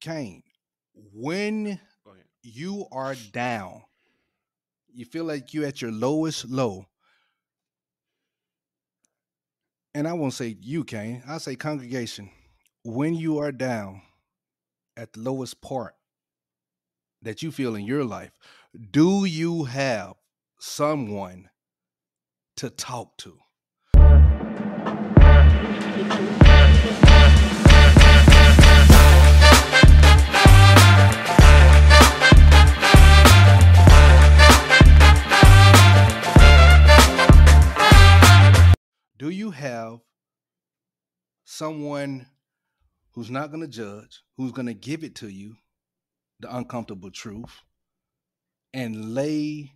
Kane, when you are down, you feel like you're at your lowest low. And I won't say you, Kane. I'll say congregation. When you are down at the lowest part that you feel in your life, do you have someone to talk to? Someone who's not going to judge, who's going to give it to you, the uncomfortable truth, and lay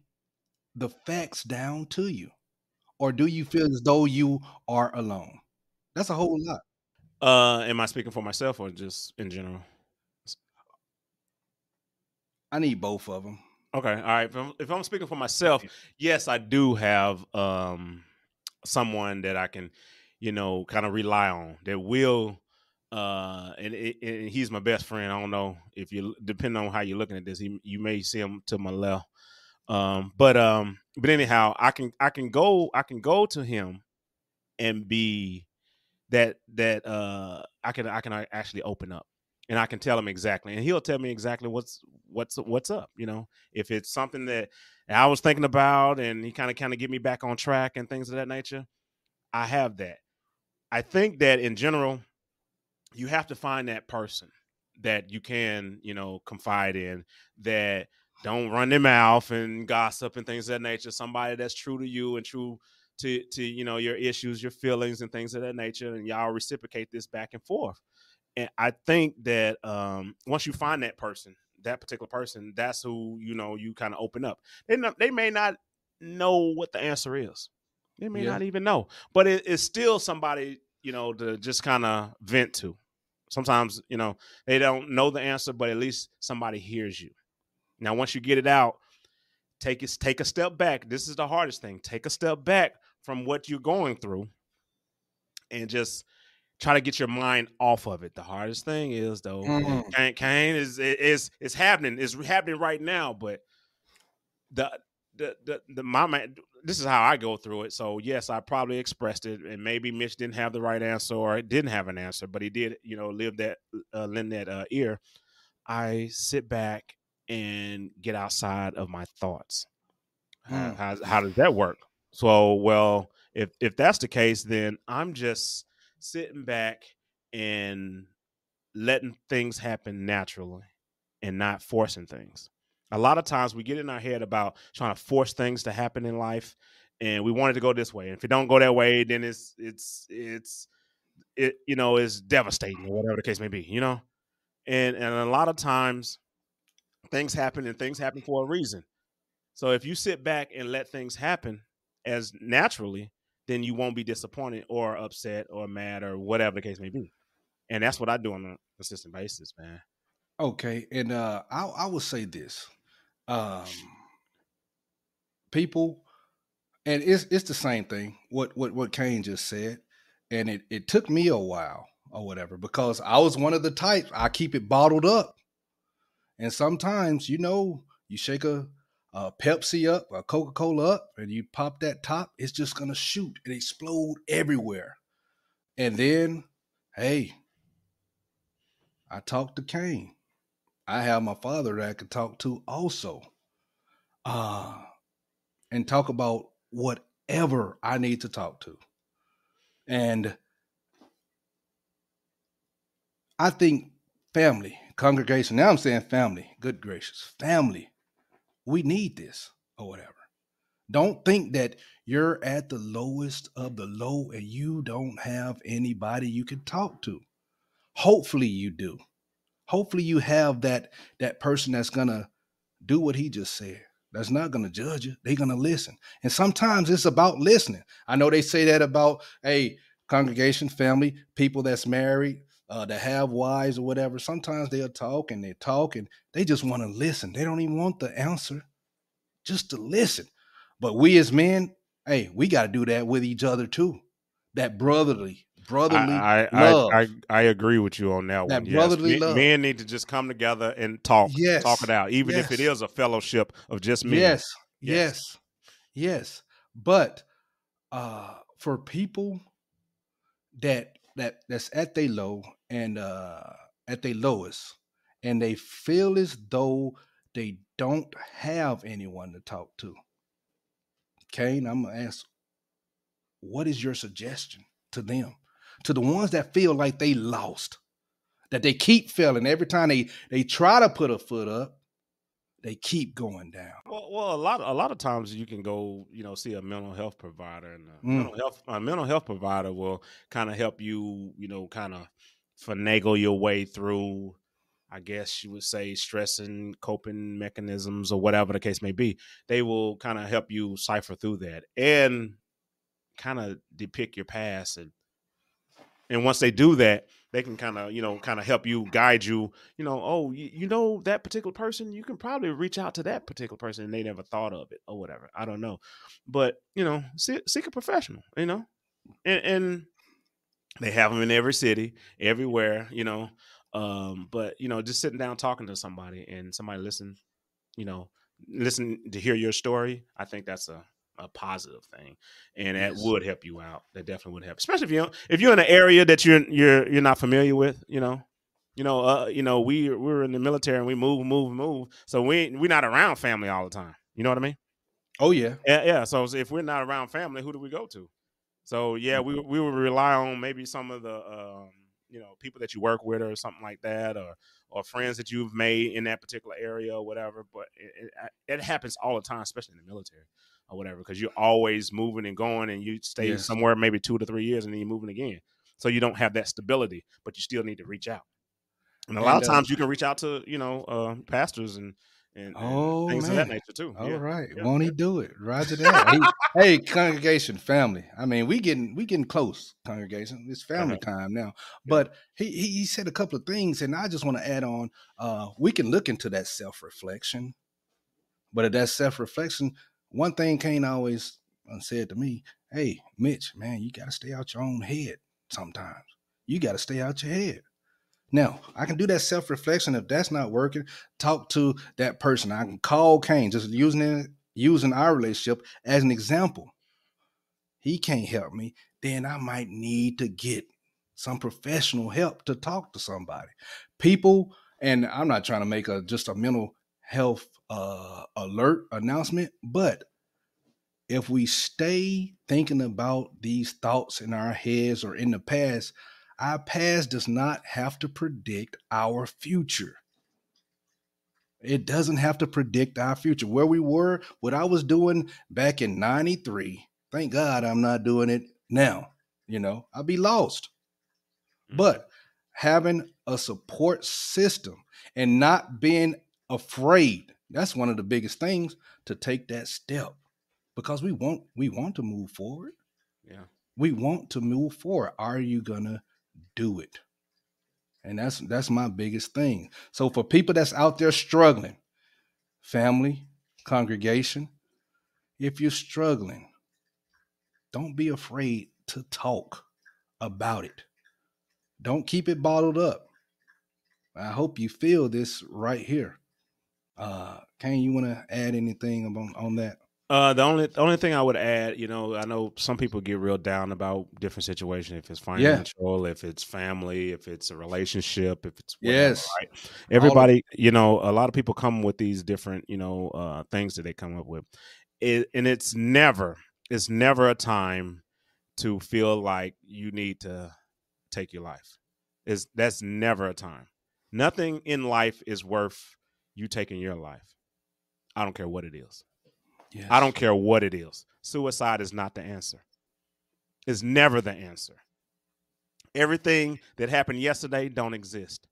the facts down to you? Or do you feel as though you are alone? That's a whole lot. Uh, am I speaking for myself or just in general? I need both of them. Okay, all right. If I'm, if I'm speaking for myself, yes, I do have um someone that I can, you know, kind of rely on that will uh and, and he's my best friend. I don't know if you depending on how you're looking at this, he, you may see him to my left. Um but um but anyhow, I can I can go I can go to him and be that that uh I can I can actually open up and I can tell him exactly, and he'll tell me exactly what's what's what's up. You know, if it's something that I was thinking about, and he kind of kind of get me back on track and things of that nature. I have that. I think that in general, you have to find that person that you can, you know, confide in that don't run their mouth and gossip and things of that nature. Somebody that's true to you and true to to you know your issues, your feelings, and things of that nature, and y'all reciprocate this back and forth. And I think that um, once you find that person, that particular person, that's who you know you kind of open up. They they may not know what the answer is. They may yeah. not even know, but it, it's still somebody you know to just kind of vent to. Sometimes you know they don't know the answer, but at least somebody hears you. Now, once you get it out, take it take a step back. This is the hardest thing. Take a step back from what you're going through, and just try to get your mind off of it. The hardest thing is though, mm-hmm. Kane, Kane is is is happening. It's happening right now, but the the the, the my man, this is how I go through it. So yes, I probably expressed it, and maybe Mitch didn't have the right answer or didn't have an answer, but he did, you know, live that uh, lend that uh, ear. I sit back and get outside of my thoughts. Mm. How, how does that work? So well, if if that's the case, then I'm just sitting back and letting things happen naturally and not forcing things. A lot of times we get in our head about trying to force things to happen in life and we want it to go this way. And if it don't go that way, then it's it's it's it you know is devastating or whatever the case may be, you know? And and a lot of times things happen and things happen for a reason. So if you sit back and let things happen as naturally, then you won't be disappointed or upset or mad or whatever the case may be. And that's what I do on a consistent basis, man. Okay, and uh, I I will say this, um, people, and it's it's the same thing. What what what Kane just said, and it it took me a while or whatever because I was one of the types I keep it bottled up, and sometimes you know you shake a a Pepsi up, a Coca Cola up, and you pop that top, it's just gonna shoot and explode everywhere. And then, hey, I talked to Kane. I have my father that I could talk to also. Uh, and talk about whatever I need to talk to. And I think family, congregation, now I'm saying family, good gracious, family we need this or whatever. Don't think that you're at the lowest of the low and you don't have anybody you can talk to. Hopefully you do. Hopefully you have that that person that's to do what he just said. That's not going to judge you. They're going to listen. And sometimes it's about listening. I know they say that about a congregation, family, people that's married, uh, that have wives or whatever, sometimes they'll talk and they talk and they just want to listen. They don't even want the answer, just to listen. But we as men, hey, we got to do that with each other too. That brotherly, brotherly I, I, love. I, I, I agree with you on that, That one. brotherly yes. Men- love. Men need to just come together and talk, yes. talk it out, even if it is a fellowship of just men. Yes, Yes. yes, yes. But uh for people that that that's at their low and uh at their lowest and they feel as though they don't have anyone to talk to. Kane, I'm gonna ask, what is your suggestion to them? To the ones that feel like they lost, that they keep failing every time they they try to put a foot up, they keep going down. Well, well, a lot, a lot of times you can go, you know, see a mental health provider, and a Mm. mental health, a mental health provider will kind of help you, you know, kind of finagle your way through. I guess you would say stress and coping mechanisms, or whatever the case may be. They will kind of help you cipher through that and kind of depict your past, and and once they do that, they can kind of, you know, kind of help you guide you you know, oh, you, you know that particular person, you can probably reach out to that particular person and they never thought of it or whatever. I don't know. But, you know, seek, seek a professional, you know, and, and they have them in every city, everywhere, you know. Um, but, you know, just sitting down talking to somebody and somebody listen, you know, listen to hear your story, I think that's a, a positive thing, and that Yes. would help you out. That definitely would help, especially if you if you're in an area that you're you're you're not familiar with. You know, you know, uh, you know, we we were in the military and we move, move, move. So we we're not around family all the time. You know what I mean? Oh yeah. Yeah, yeah. So if we're not around family, who do we go to? So yeah, we we would rely on maybe some of the um, you know people that you work with or something like that, or or friends that you've made in that particular area or whatever. But it, it, it happens all the time, especially in the military or whatever, because you're always moving and going, and you stay Yes. somewhere maybe two to three years, and then you're moving again. So you don't have that stability, but you still need to reach out. And a lot And, of uh, times you can reach out to you know uh, pastors and and, and Oh, things of that nature too. All Yeah. right, yeah, won't he do it? Roger that. He- hey, congregation, family. I mean, we getting we getting close, congregation. It's family Uh-huh. time now. But he, he he said a couple of things, and I just want to add on. Uh, we can look into that self reflection, but at that self reflection, one thing Kane always uh, said to me, "Hey, Mitch, man, you got to stay out your own head. Sometimes you got to stay out your head." Now, I can do that self reflection. If that's not working, talk to that person. I can call Kane, just using it, using our relationship as an example. He can't help me, then I might need to get some professional help to talk to somebody. People, and I'm not trying to make a just a mental health uh, alert announcement, but if we stay thinking about these thoughts in our heads or in the past, our past does not have to predict our future. It doesn't have to predict our future. Where we were, what I was doing back in 93, thank God I'm not doing it now. You know, I'll be lost. Mhm. But having a support system and not being afraid, that's one of the biggest things to take that step because we want we want to move forward. yeah. We want to move forward. Are you gonna do it? And that's that's my biggest thing. So for people that's out there struggling, family, congregation, if you're struggling, don't be afraid to talk about it. Don't keep it bottled up. I hope you feel this right here. Uh, Kane, you want to add anything on, on that? Uh, the only the only thing I would add, you know, I know some people get real down about different situations. If it's financial, if it's family, if it's a relationship, if it's whatever, Yes. right? Everybody, you know, a lot of people come with these different, you know, uh, things that they come up with, it, and it's never, it's never a time to feel like you need to take your life. Is that's never a time. Nothing in life is worth you taking your life. I don't care what it is. Yes. I don't care what it is. Suicide is not the answer. It's never the answer. Everything that happened yesterday don't exist.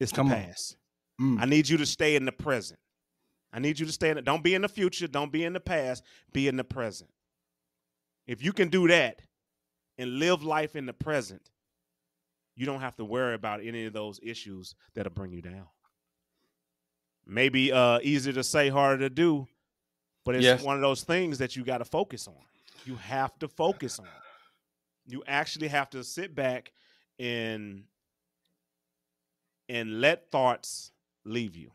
It's the Come past. Mm. I need you to stay in the present. I need you to stay in the, don't be in the future, don't be in the past, be in the present. If you can do that and live life in the present, you don't have to worry about any of those issues that'll bring you down. Maybe uh easier to say, harder to do, but it's Yes. one of those things that you got to focus on. You have to focus on. You actually have to sit back and and let thoughts leave you.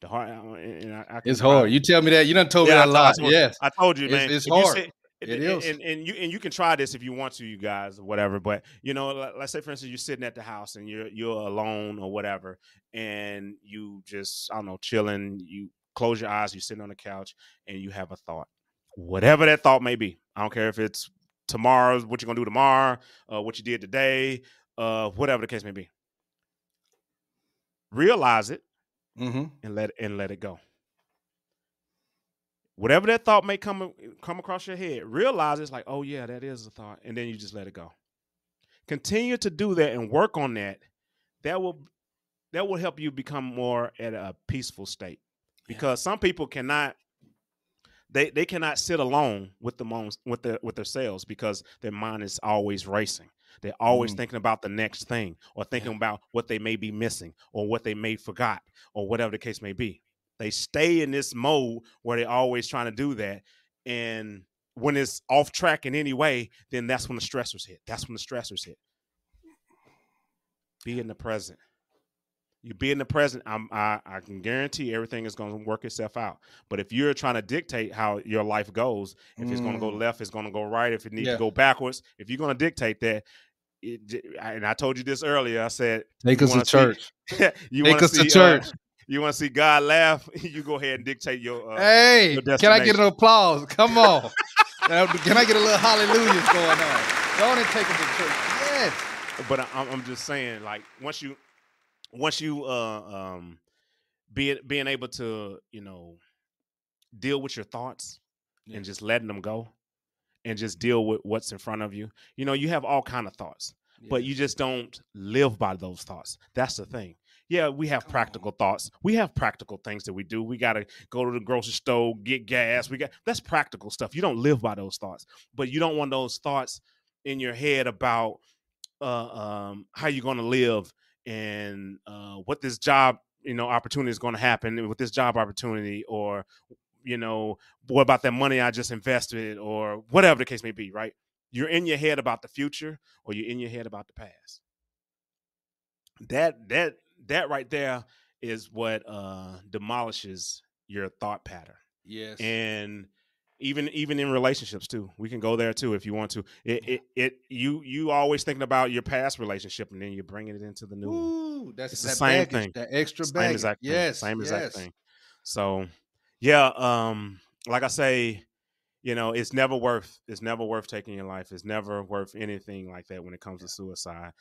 The hard, and I, I it's hard. You tell me that. You done told Yeah, me I that a lot. told- Yes. I told you, man. it's you hard. sit- It and, and, and you and you can try this if you want to, you guys, or whatever. But you know, let- let's say for instance, you're sitting at the house and you're you're alone or whatever, and you just I don't know, chilling. You close your eyes, you're sitting on the couch, and you have a thought, whatever that thought may be. I don't care if it's tomorrow's what you're gonna do tomorrow, uh, what you did today, uh, whatever the case may be. Realize it Mm-hmm. and let and let it go. Whatever that thought may come come across your head, realize it's like, oh yeah, that is a thought, and then you just let it go. Continue to do that and work on that. That will that will help you become more at a peaceful state. Yeah. Because some people cannot they they cannot sit alone with the moms with their with themselves because their mind is always racing. They're always Mm. thinking about the next thing or thinking about what they may be missing or what they may forgot or whatever the case may be. They stay in this mode where they're always trying to do that. And when it's off track in any way, then that's when the stressors hit. That's when the stressors hit. Be in the present. You be in the present. I'm, I I can guarantee everything is going to work itself out. But if you're trying to dictate how your life goes, if it's going to go Mm. left, it's going to go right. If it needs Yeah. to go backwards, if you're going to dictate that, it, and I told you this earlier. I said Take us to see- church. you Take want us to see, church. Uh, you want to see God laugh? You go ahead and dictate your. Uh, hey, your can I get an applause? Come on. Can I get a little hallelujahs going on? Go and take us to church. Yes. but I, I'm just saying, like once you, once you, uh, um, being being able to, you know, deal with your thoughts Yeah. and just letting them go, and just deal with what's in front of you. You know, you have all kind of thoughts, but you just don't live by those thoughts. That's the thing. Yeah, we have practical thoughts. We have practical things that we do. We got to go to the grocery store, get gas. We got that's practical stuff. You don't live by those thoughts, but you don't want those thoughts in your head about uh, um, how you're going to live and uh, what this job, you know, opportunity is going to happen with this job opportunity, or you know, what about that money I just invested, or whatever the case may be. Right? You're in your head about the future, or you're in your head about the past. That that that right there is what uh, demolishes your thought pattern Yes. and even even in relationships too we can go there too if you want to it it, it you you always thinking about your past relationship and then you're bringing it into the new one Ooh, that's It's the same baggage, thing. That extra same baggage. exact thing. yes. same exact yes. thing so yeah um like i say you know it's never worth it's never worth taking your life it's never worth anything like that when it comes to suicide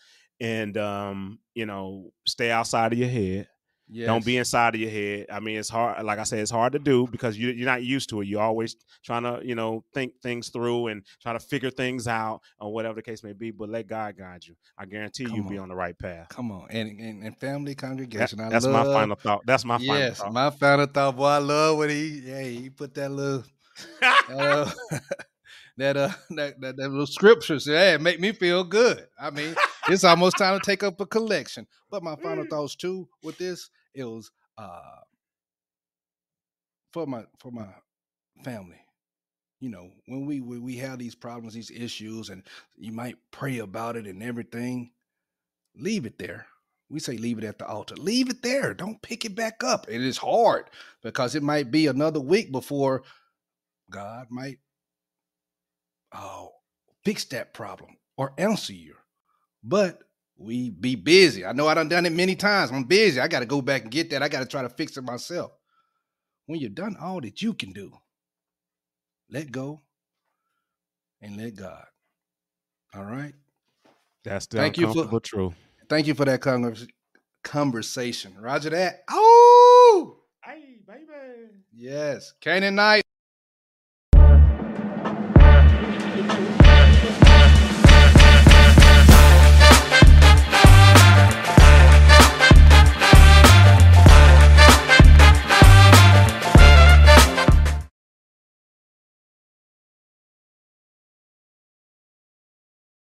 and um you know stay outside of your head Yes. don't be inside of your head. I mean, it's hard. Like I said, it's hard to do because you, you're not used to it. You're always trying to, you know, think things through and try to figure things out or whatever the case may be. But let God guide you. I guarantee Come you'll be on. on the right path. Come on. And, and, and family That- congregation. I that's love, my final thought. That's my final thought. yes, final my final thought, boy. I love when he, hey, he put that little, thought. Uh, that uh, that, that that little scriptures. Yeah, it make me feel good. I mean, it's almost time to take up a collection. But my final Mm. thoughts too with this, it was uh for my for my family. You know, when we when we have these problems, these issues, and you might pray about it and everything, leave it there. We say leave it at the altar. Leave it there. Don't pick it back up. It is hard because it might be another week before God might oh fix that problem or answer you. But we be busy. I know I done done it many times. I'm busy. I got to go back and get that. I got to try to fix it myself. When you're done all that you can do, let go and let God. All right. That's the Thank you for- uncomfortable truth. Thank you for that convers- conversation. Roger that. Oh, Hey, baby. yes. Canaan Knight.